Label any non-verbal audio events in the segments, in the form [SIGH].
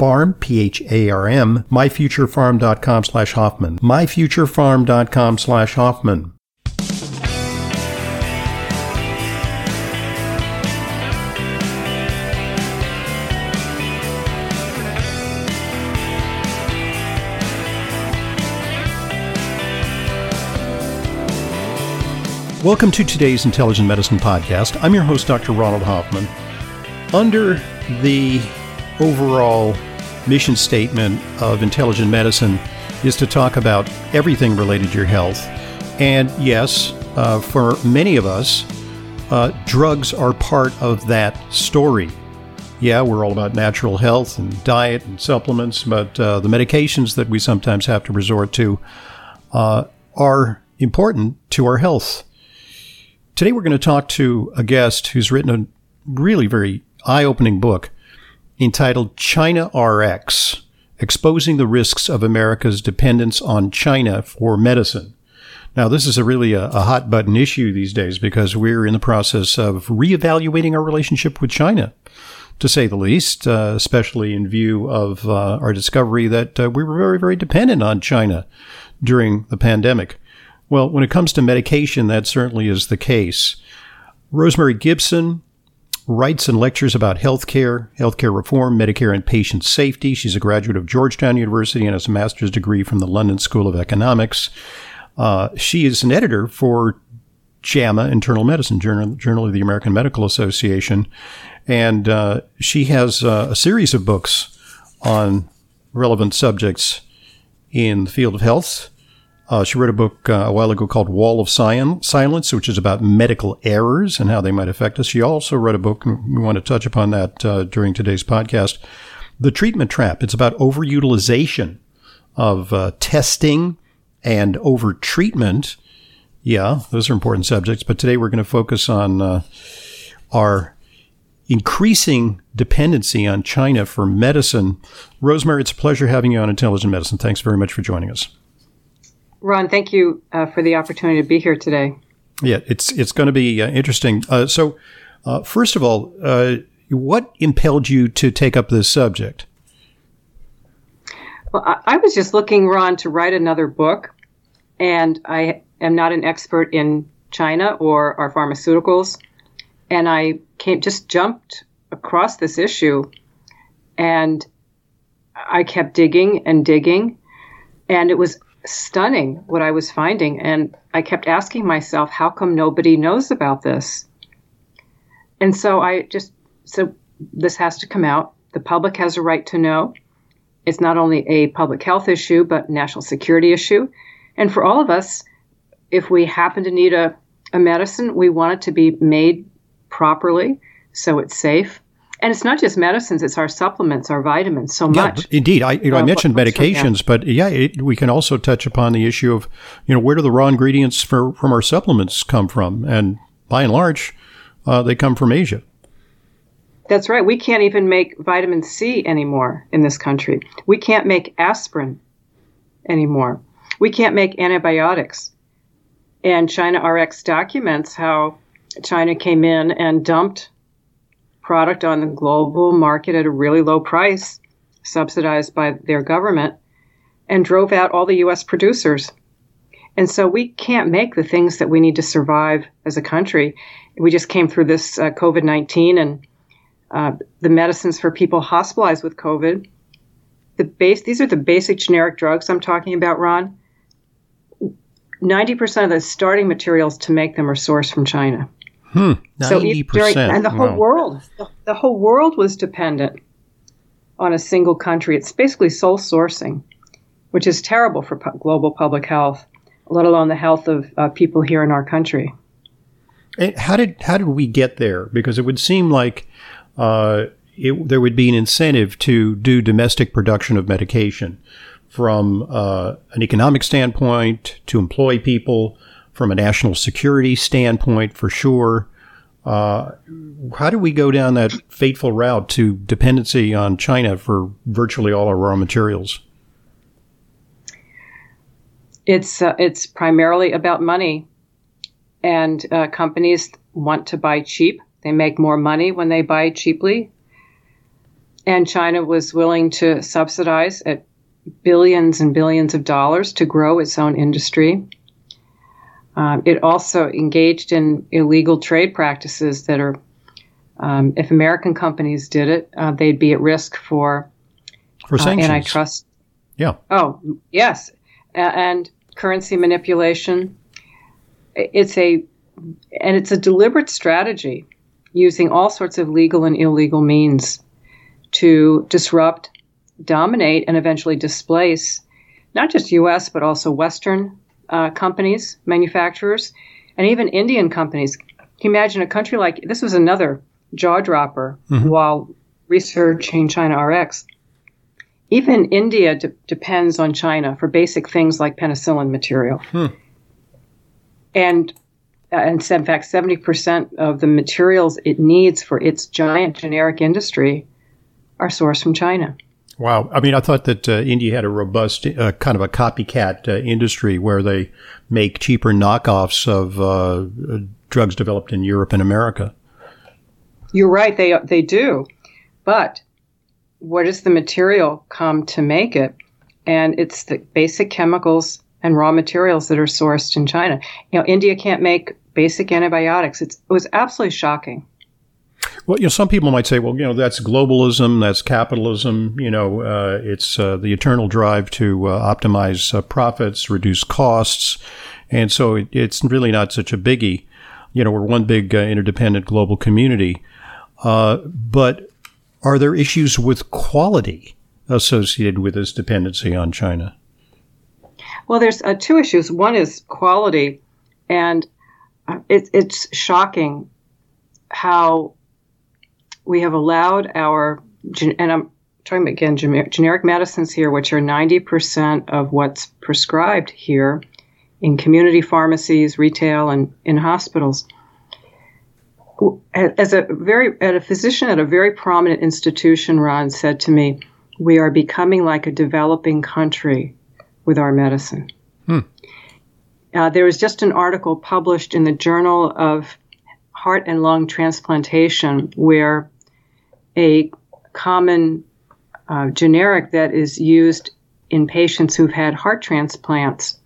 Pharm, P-H-A-R-M, myfuturepharm.com slash Hoffman, myfuturepharm.com slash Hoffman. Welcome to today's Intelligent Medicine Podcast. I'm your host, Dr. Ronald Hoffman. Under the overall mission statement of intelligent medicine is to talk about everything related to your health. And yes, uh, for many of us, uh, drugs are part of that story. Yeah, we're all about natural health and diet and supplements, but uh, the medications that we sometimes have to resort to uh, are important to our health. Today, we're going to talk to a guest who's written a really very eye opening book entitled China RX Exposing the Risks of America's Dependence on China for Medicine. Now, this is a really a, a, hot button issue these days because we're in the process of reevaluating our relationship with China, to say the least, uh, especially in view of uh, our discovery that uh, we were very, very dependent on China during the pandemic. Well, when it comes to medication, that certainly is the case. Rosemary Gibson writes and lectures about healthcare, healthcare reform, Medicare, and patient safety. She's a graduate of Georgetown University and has a master's degree from the London School of Economics. Uh, she is an editor for JAMA Internal Medicine, Journal, Journal of the American Medical Association. And uh, she has uh, a series of books on relevant subjects in the field of health. Uh, she wrote a book uh, a while ago called Wall of Silence, which is about medical errors and how they might affect us. She also wrote a book, and we want to touch upon that uh, during today's podcast, The Treatment Trap. It's about overutilization of uh, testing and overtreatment. Yeah, those are important subjects, but today we're going to focus on uh, our increasing dependency on China for medicine. Rosemary, it's a pleasure having you on Intelligent Medicine. Thanks very much for joining us. Ron, thank you uh, for the opportunity to be here today. Yeah, it's it's going to be uh, interesting. Uh, so, uh, first of all, uh, what impelled you to take up this subject? Well, I, I was just looking, Ron, to write another book, and I am not an expert in China or our pharmaceuticals, and I came just jumped across this issue, and I kept digging and digging, and it was stunning what I was finding. And I kept asking myself, how come nobody knows about this? And so I just, so this has to come out. The public has a right to know. It's not only a public health issue, but national security issue. And for all of us, if we happen to need a, a medicine, we want it to be made properly so it's safe and it's not just medicines; it's our supplements, our vitamins, so yeah, much. Indeed, I you know I mentioned medications, but yeah, it, we can also touch upon the issue of you know where do the raw ingredients for, from our supplements come from, and by and large, uh, they come from Asia. That's right. We can't even make vitamin C anymore in this country. We can't make aspirin anymore. We can't make antibiotics. And China RX documents how China came in and dumped product on the global market at a really low price, subsidized by their government, and drove out all the U.S. producers. And so we can't make the things that we need to survive as a country. We just came through this uh, COVID 19 and uh, the medicines for people hospitalized with COVID. The base, these are the basic generic drugs I'm talking about, Ron. 90% of the starting materials to make them are sourced from China. Hmm, 90%. So during, and the whole wow. world, the, the whole world was dependent on a single country. It's basically sole sourcing, which is terrible for pu- global public health, let alone the health of uh, people here in our country. And how did how did we get there? Because it would seem like uh, it, there would be an incentive to do domestic production of medication from uh, an economic standpoint to employ people, from a national security standpoint for sure. Uh, how do we go down that fateful route to dependency on China for virtually all our raw materials? It's uh, it's primarily about money, and uh, companies want to buy cheap. They make more money when they buy cheaply, and China was willing to subsidize at billions and billions of dollars to grow its own industry. Um, it also engaged in illegal trade practices that are, um, if American companies did it, uh, they'd be at risk for, for uh, antitrust. Yeah. Oh, yes. and currency manipulation. It's a, and it's a deliberate strategy using all sorts of legal and illegal means to disrupt, dominate, and eventually displace not just U.S., but also Western uh, companies, manufacturers, and even Indian companies. Can you imagine a country like this was another jaw dropper mm-hmm. while researching China RX. Even India de- depends on China for basic things like penicillin material. Hmm. And uh, and in fact, 70% of the materials it needs for its giant generic industry are sourced from China. Wow. I mean, I thought that uh, India had a robust uh, kind of a copycat uh, industry where they make cheaper knockoffs of uh, drugs developed in Europe and America. You're right. They, they do. But what does the material come to make it? And it's the basic chemicals and raw materials that are sourced in China. You know, India can't make basic antibiotics. It's, it was absolutely shocking. Well, you know, some people might say, well, you know, that's globalism, that's capitalism. You know, uh, it's uh, the eternal drive to uh, optimize uh, profits, reduce costs, and so it, it's really not such a biggie. You know, we're one big uh, interdependent global community. Uh, but are there issues with quality associated with this dependency on China? Well, there's two issues. One is quality, and it, it's shocking how we have allowed our, and I'm talking again generic medicines here, which are 90% of what's prescribed here in community pharmacies, retail, and in hospitals. As a very, at a physician at a very prominent institution, Ron said to me, "We are becoming like a developing country with our medicine." Hmm. Uh, there was just an article published in the Journal of Heart and Lung Transplantation where a common uh, generic that is used in patients who've had heart transplants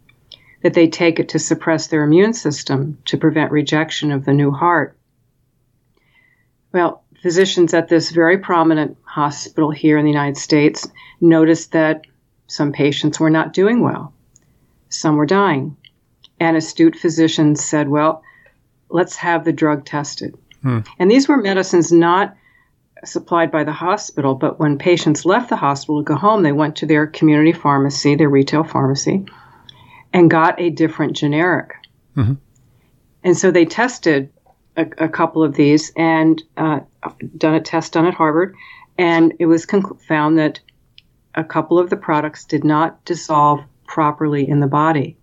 that they take it to suppress their immune system to prevent rejection of the new heart. Well, physicians at this very prominent hospital here in the United States noticed that some patients were not doing well, some were dying. And astute physicians said, well, let's have the drug tested. Hmm. And these were medicines not supplied by the hospital, but when patients left the hospital to go home, they went to their community pharmacy, their retail pharmacy, and got a different generic. Mm-hmm. And so they tested a, a couple of these and uh, done a test done at Harvard, and it was conc- found that a couple of the products did not dissolve properly in the body.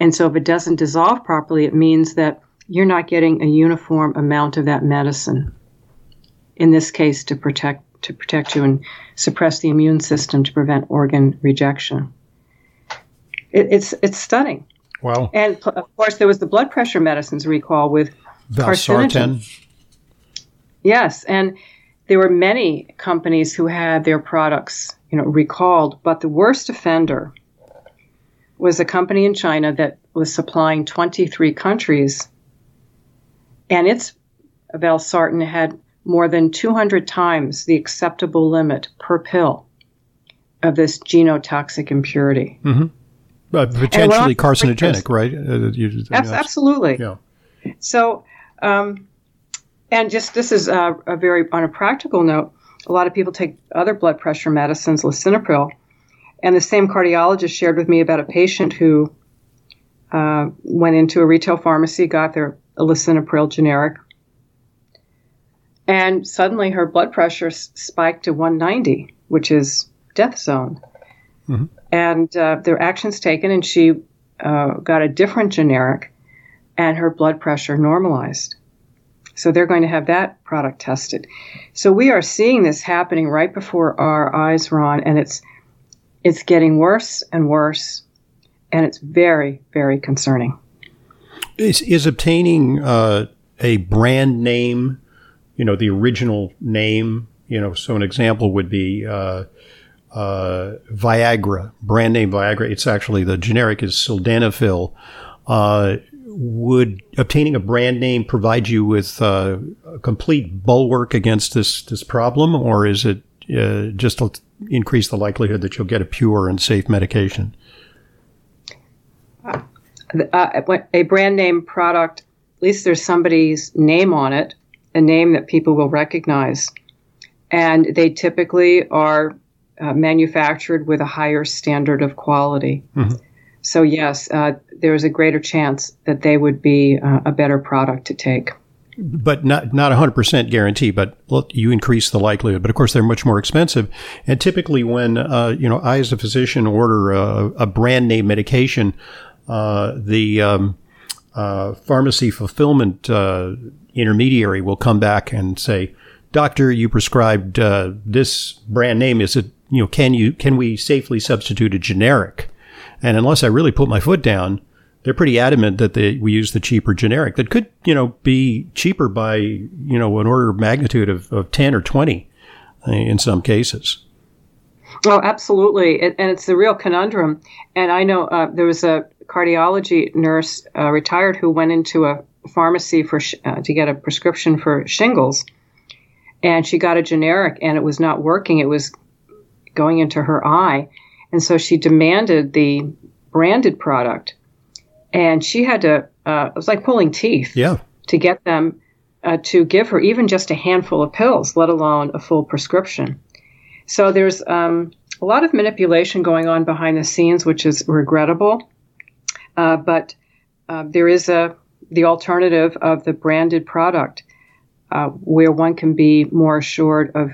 And so if it doesn't dissolve properly, it means that you're not getting a uniform amount of that medicine in this case to protect to protect you and suppress the immune system to prevent organ rejection. It, it's it's stunning. Wow! And of course, there was the blood pressure medicines recall with carcinogen. Yes, and there were many companies who had their products, you know, recalled. But the worst offender was a company in China that was supplying 23 countries, and its valsartan had more than 200 times the acceptable limit per pill of this genotoxic impurity. Mm-hmm. uh, potentially carcinogenic, right? Uh, you, absolutely. Yeah. So, um, and just this is a, a, very on a practical note. A lot of people take other blood pressure medicines, lisinopril, and the same cardiologist shared with me about a patient who uh, went into a retail pharmacy, got their lisinopril generic, and suddenly her blood pressure spiked to 190, which is death zone. Mm-hmm. And uh, there were actions taken, and she uh, got a different generic, and her blood pressure normalized. So they're going to have that product tested. So we are seeing this happening right before our eyes, Ron, and it's it's getting worse and worse, and it's very, very concerning. Is, is obtaining uh, a brand name, you know, the original name, you know, so an example would be uh, uh, Viagra, brand name Viagra. It's actually the generic is sildenafil. Uh, would obtaining a brand name provide you with uh, a complete bulwark against this this problem, or is it uh, just to increase the likelihood that you'll get a pure and safe medication? Uh, a brand name product, at least there's somebody's name on it, a name that people will recognize. And they typically are uh, manufactured with a higher standard of quality. Mm-hmm. So, yes, uh, there's a greater chance that they would be uh, a better product to take but not not 100% guarantee but look you increase the likelihood but of course they're much more expensive and typically when uh, you know i as a physician order a, a brand name medication uh, the um, uh, pharmacy fulfillment uh, intermediary will come back and say doctor you prescribed uh, this brand name is it you know can you can we safely substitute a generic and unless i really put my foot down they're pretty adamant that they, we use the cheaper generic that could, you know, be cheaper by, you know, an order of magnitude of, of 10 or 20 uh, in some cases. Oh, absolutely. It, and it's the real conundrum. And I know uh, there was a cardiology nurse, uh, retired, who went into a pharmacy for sh- uh, to get a prescription for shingles. And she got a generic and it was not working. It was going into her eye. And so she demanded the branded product and she had to. Uh, it was like pulling teeth. Yeah. To get them uh, to give her even just a handful of pills, let alone a full prescription. So there's um, a lot of manipulation going on behind the scenes, which is regrettable. Uh, but uh, there is a the alternative of the branded product, uh, where one can be more assured of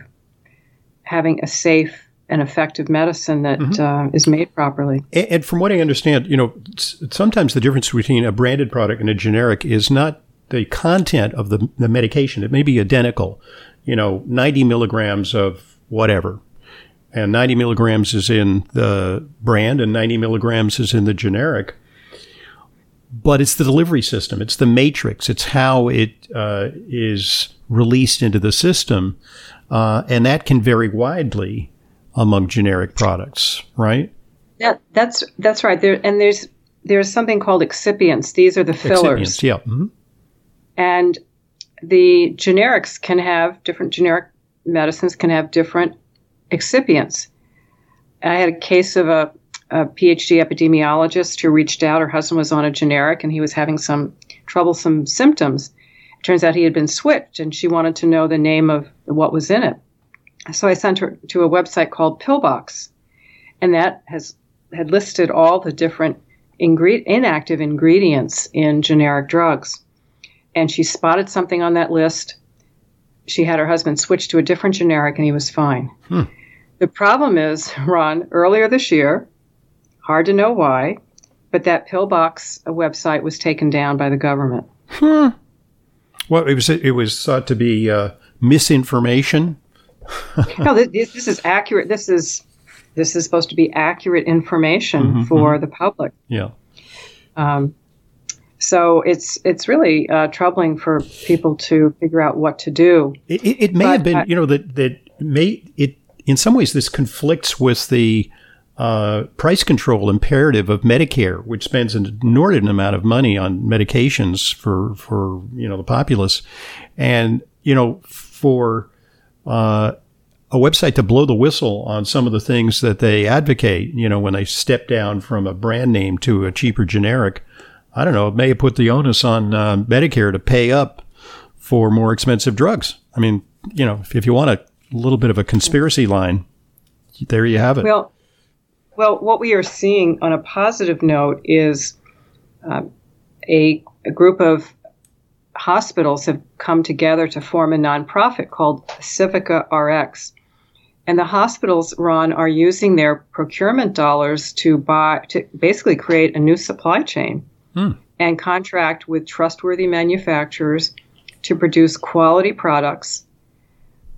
having a safe and effective medicine that mm-hmm. uh, is made properly. And, and, from what I understand, you know, sometimes the difference between a branded product and a generic is not the content of the, the medication. It may be identical, you know, 90 milligrams of whatever. And 90 milligrams is in the brand and 90 milligrams is in the generic. But it's the delivery system. It's the matrix. It's how it uh, is released into the system. Uh, and that can vary widely among generic products, right? Yeah, that's that's right. There and there's there's something called excipients. These are the fillers. Excipients, yeah. Mm-hmm. And the generics can have different generic medicines can have different excipients. I had a case of a, a PhD epidemiologist who reached out. Her husband was on a generic and he was having some troublesome symptoms. It turns out he had been switched and she wanted to know the name of what was in it so I sent her to a website called Pillbox, and that has had listed all the different ingre- inactive ingredients in generic drugs. And she spotted something on that list. She had her husband switch to a different generic, and he was fine. Hmm. The problem is, Ron, earlier this year, hard to know why, but that Pillbox website was taken down by the government. Hmm. Well, it was it was thought to be uh, misinformation [LAUGHS] no, this, this, is accurate. This is this is supposed to be accurate information mm-hmm, for mm-hmm. the public. Yeah. Um, so it's it's really uh, troubling for people to figure out what to do. It, it, may but, have been, uh, you know, that that may it in some ways this conflicts with the uh, price control imperative of Medicare, which spends an inordinate amount of money on medications for for you know the populace, and you know for uh, a website to blow the whistle on some of the things that they advocate. You know, when they step down from a brand name to a cheaper generic, I don't know, it may have put the onus on uh, Medicare to pay up for more expensive drugs. I mean, you know, if, if you want a little bit of a conspiracy line, there you have it. Well, well, what we are seeing on a positive note is uh, a, a group of hospitals have come together to form a nonprofit called Civica RX. And the hospitals, Ron, are using their procurement dollars to buy to basically create a new supply chain hmm. and contract with trustworthy manufacturers to produce quality products.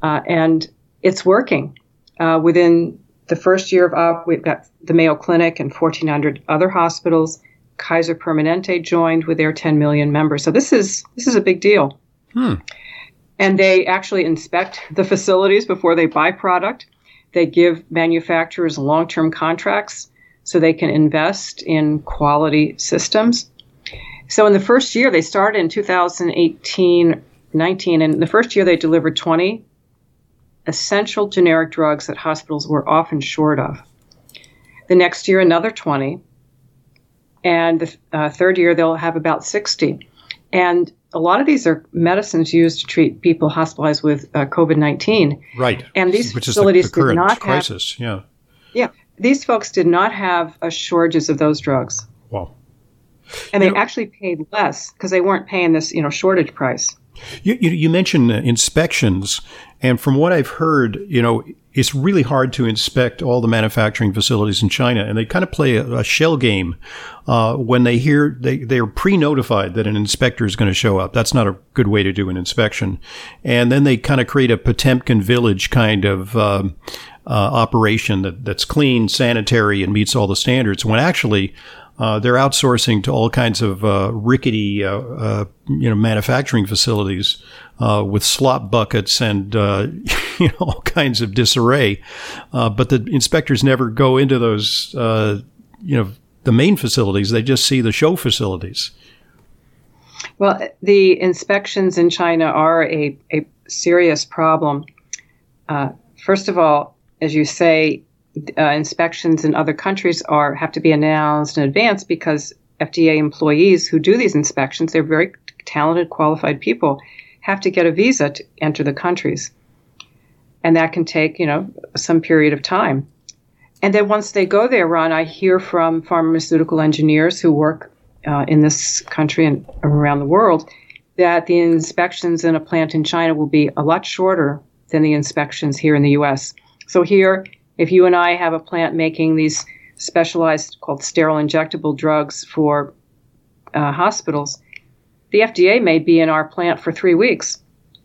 Uh, and it's working. Uh, within the first year of op, we've got the Mayo Clinic and 1,400 other hospitals. Kaiser Permanente joined with their 10 million members. So this is this is a big deal. Hmm. And they actually inspect the facilities before they buy product. They give manufacturers long-term contracts so they can invest in quality systems. So in the first year, they started in 2018 19, and the first year they delivered 20 essential generic drugs that hospitals were often short of. The next year, another 20 and the uh, third year they'll have about 60. And a lot of these are medicines used to treat people hospitalized with uh, COVID 19. Right. And these Which facilities is the, the did not crisis. have. Yeah. Yeah. These folks did not have a shortages of those drugs. Wow. And they know, actually paid less because they weren't paying this, you know, shortage price. You, you, you mentioned uh, inspections, and from what I've heard, you know, it's really hard to inspect all the manufacturing facilities in China, and they kind of play a, a shell game uh, when they hear they they're pre-notified that an inspector is going to show up. That's not a good way to do an inspection, and then they kind of create a Potemkin village kind of. Um, uh, operation that, that's clean, sanitary, and meets all the standards. When actually, uh, they're outsourcing to all kinds of uh, rickety, uh, uh, you know, manufacturing facilities uh, with slop buckets and [LAUGHS] you know all kinds of disarray. But the inspectors never go into those you know the main facilities; they just see the show facilities. Well, the inspections in China are a, a serious problem. First of all, as you say, uh, inspections in other countries are have to be announced in advance because FDA employees who do these inspections, they're very talented, qualified people, have to get a visa to enter the countries. And that can take, you know, some period of time. And then once they go there, Ron, I hear from pharmaceutical engineers who work uh, in this country and around the world that the inspections in a plant in China will be a lot shorter than the inspections here in the US. So here, if you and I have a plant making these specialized called sterile injectable drugs for uh, hospitals, the FDA may be in our plant for three weeks,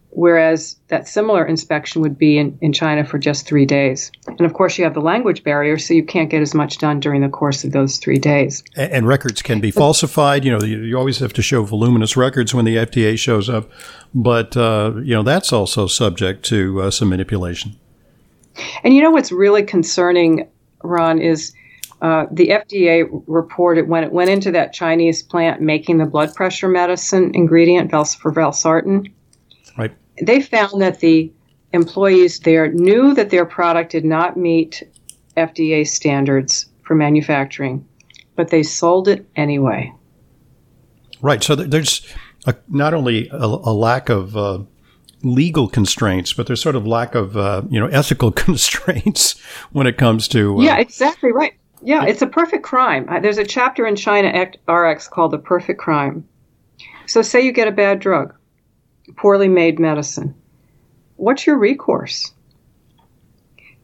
whereas that similar inspection would be in, in China for just three days. And of course, you have the language barrier, so you can't get as much done during the course of those three days. And, and records can be falsified. You know, you, you, always have to show voluminous records when the FDA shows up, but uh, you know that's also subject to uh, some manipulation. And you know what's really concerning, Ron, is uh, the FDA reported when it went into that Chinese plant making the blood pressure medicine ingredient for valsartan. Right. They found that the employees there knew that their product did not meet FDA standards for manufacturing, but they sold it anyway. Right. So there's a, not only a, a lack of uh, legal constraints, but there's sort of lack of uh, you know ethical [LAUGHS] constraints when it comes to uh, yeah, exactly right. Yeah, it's a perfect crime. There's a chapter in China RX called The Perfect Crime. So, say you get a bad drug, poorly made medicine. What's your recourse?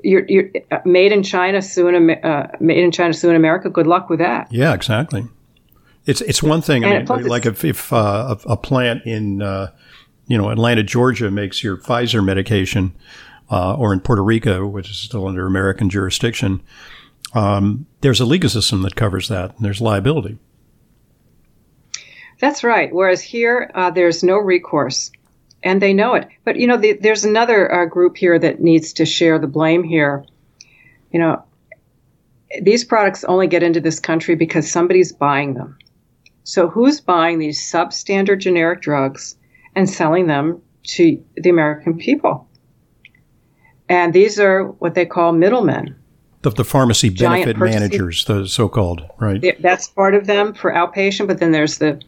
You're, you're uh, made in China, soon uh, made in China, soon America. Good luck with that. Yeah, exactly. It's it's one thing. I mean, like if if uh, a, a, plant in uh, you know Atlanta, Georgia, makes your Pfizer medication, uh, or in Puerto Rico, which is still under American jurisdiction, um, there's a legal system that covers that, and there's liability. That's right. Whereas here, uh, there's no recourse, and they know it. But you know, the, there's another uh, group here that needs to share the blame here. You know, these products only get into this country because somebody's buying them. So who's buying these substandard generic drugs and selling them to the American people? And these are what they call middlemen. The, the pharmacy benefit managers, the so called, right? That's part of them for outpatient, but then there's the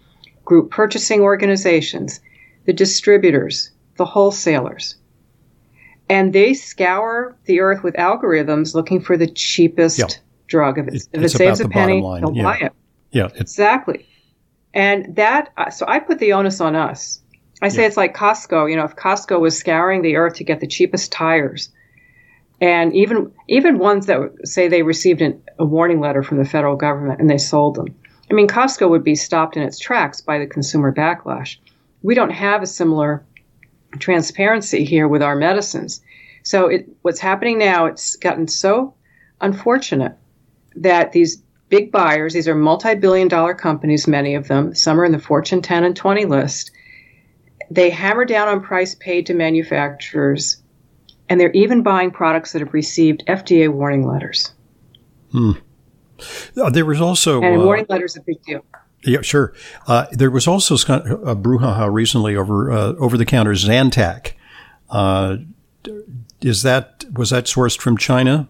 group purchasing organizations, the distributors, the wholesalers. And they scour the earth with algorithms looking for the cheapest yep. drug. If, it's, if it saves a penny, they'll yeah. buy it. Yeah, exactly. And that, so I put the onus on us. I say yeah. it's like Costco. You know, if Costco was scouring the earth to get the cheapest tires, and even even ones that say they received an, a warning letter from the federal government and they sold them. I mean, Costco would be stopped in its tracks by the consumer backlash. We don't have a similar transparency here with our medicines. So it, what's happening now? It's gotten so unfortunate that these big buyers, these are multi-billion-dollar companies, many of them, some are in the Fortune 10 and 20 list they hammer down on price paid to manufacturers, and they're even buying products that have received FDA warning letters. Hmm. Uh, there was also and uh, warning letter is a big deal. Yeah, sure. Uh, there was also a brouhaha recently over uh, over the counter Zantac. Uh, is that was that sourced from China?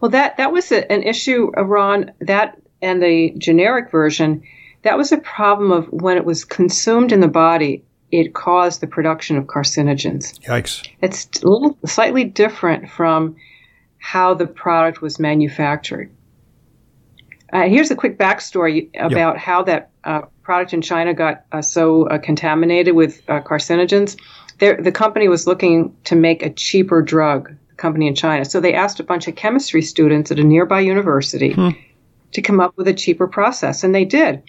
Well, that that was a, an issue, Ron. That and the generic version that was a problem of when it was consumed in the body, it caused the production of carcinogens. Yikes. It's a little slightly different from how the product was manufactured. Uh, here's a quick backstory about yep. how that uh, product in China got uh, so uh, contaminated with uh, carcinogens. There, the company was looking to make a cheaper drug, the company in China. So they asked a bunch of chemistry students at a nearby university hmm. to come up with a cheaper process, and they did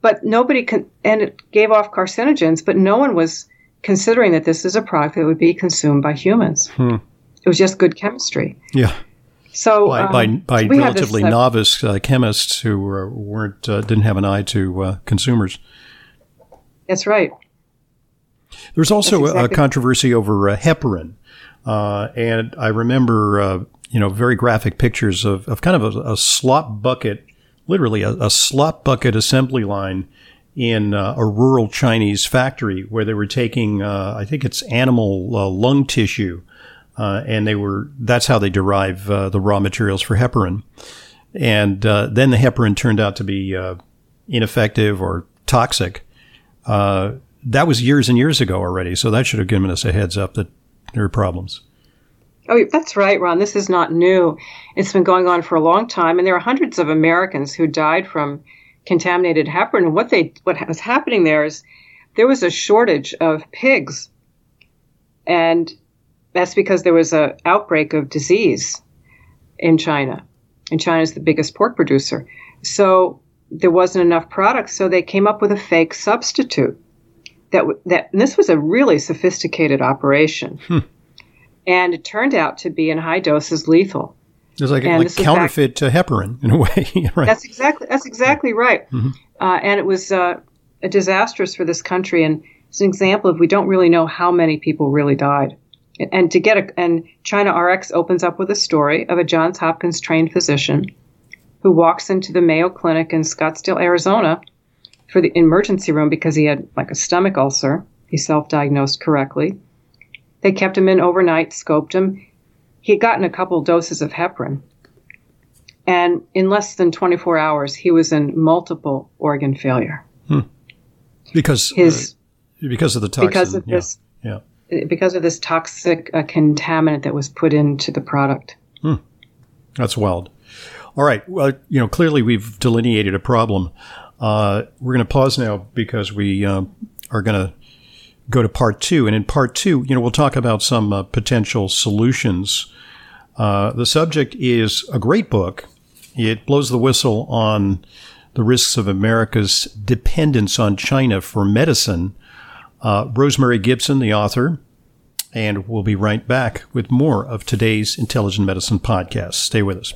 but nobody con- and it gave off carcinogens, but no one was considering that this is a product that would be consumed by humans. Hmm. It was just good chemistry. Yeah. So by um, by, by relatively this, uh, novice uh, chemists who were, weren't uh, didn't have an eye to uh, consumers. That's right. There's also exactly. a controversy over uh, heparin, uh, and I remember you know very graphic pictures of, of kind of a, a slop bucket literally a, a slop bucket assembly line in uh, a rural Chinese factory where they were taking, uh, I think it's animal uh, lung tissue, uh, and they were that's how they derive uh, the raw materials for heparin. And uh, then the heparin turned out to be ineffective or toxic. that was years and years ago already, so that should have given us a heads up that there are problems. Oh, that's right, Ron. This is not new. It's been going on for a long time, and there are hundreds of Americans who died from contaminated heparin. And what they what was happening there is there was a shortage of pigs, and that's because there was an outbreak of disease in China, and China is the biggest pork producer. So there wasn't enough product, so they came up with a fake substitute. That that this was a really sophisticated operation. Hmm and it turned out to be in high doses lethal. It's like, like counterfeit back, heparin in a way, [LAUGHS] right? That's exactly that's exactly right. Mm-hmm. Uh, and it was uh, disastrous for this country, and it's an example of we don't really know how many people really died. And, and to get a and China RX opens up with a story of a Johns Hopkins trained physician who walks into the Mayo Clinic in Scottsdale, Arizona, for the emergency room because he had like a stomach ulcer. He self-diagnosed correctly they kept him in overnight, scoped him. He had gotten a couple doses of heparin. And in less than 24 hours, he was in multiple organ failure. Hmm. Because his uh, because of the toxin. Because of yeah. this. Yeah. Because of this toxic uh, contaminant that was put into the product. Hmm. That's wild. All right. Well, you know, clearly we've delineated a problem. Uh, we're going to pause now because we uh, are going to go to part two. And in part two, you know, we'll talk about some uh, potential solutions. Uh, the subject is a great book. It blows the whistle on the risks of America's dependence on China for medicine. Uh, Rosemary Gibson, the author, and we'll be right back with more of today's Intelligent Medicine podcast. Stay with us.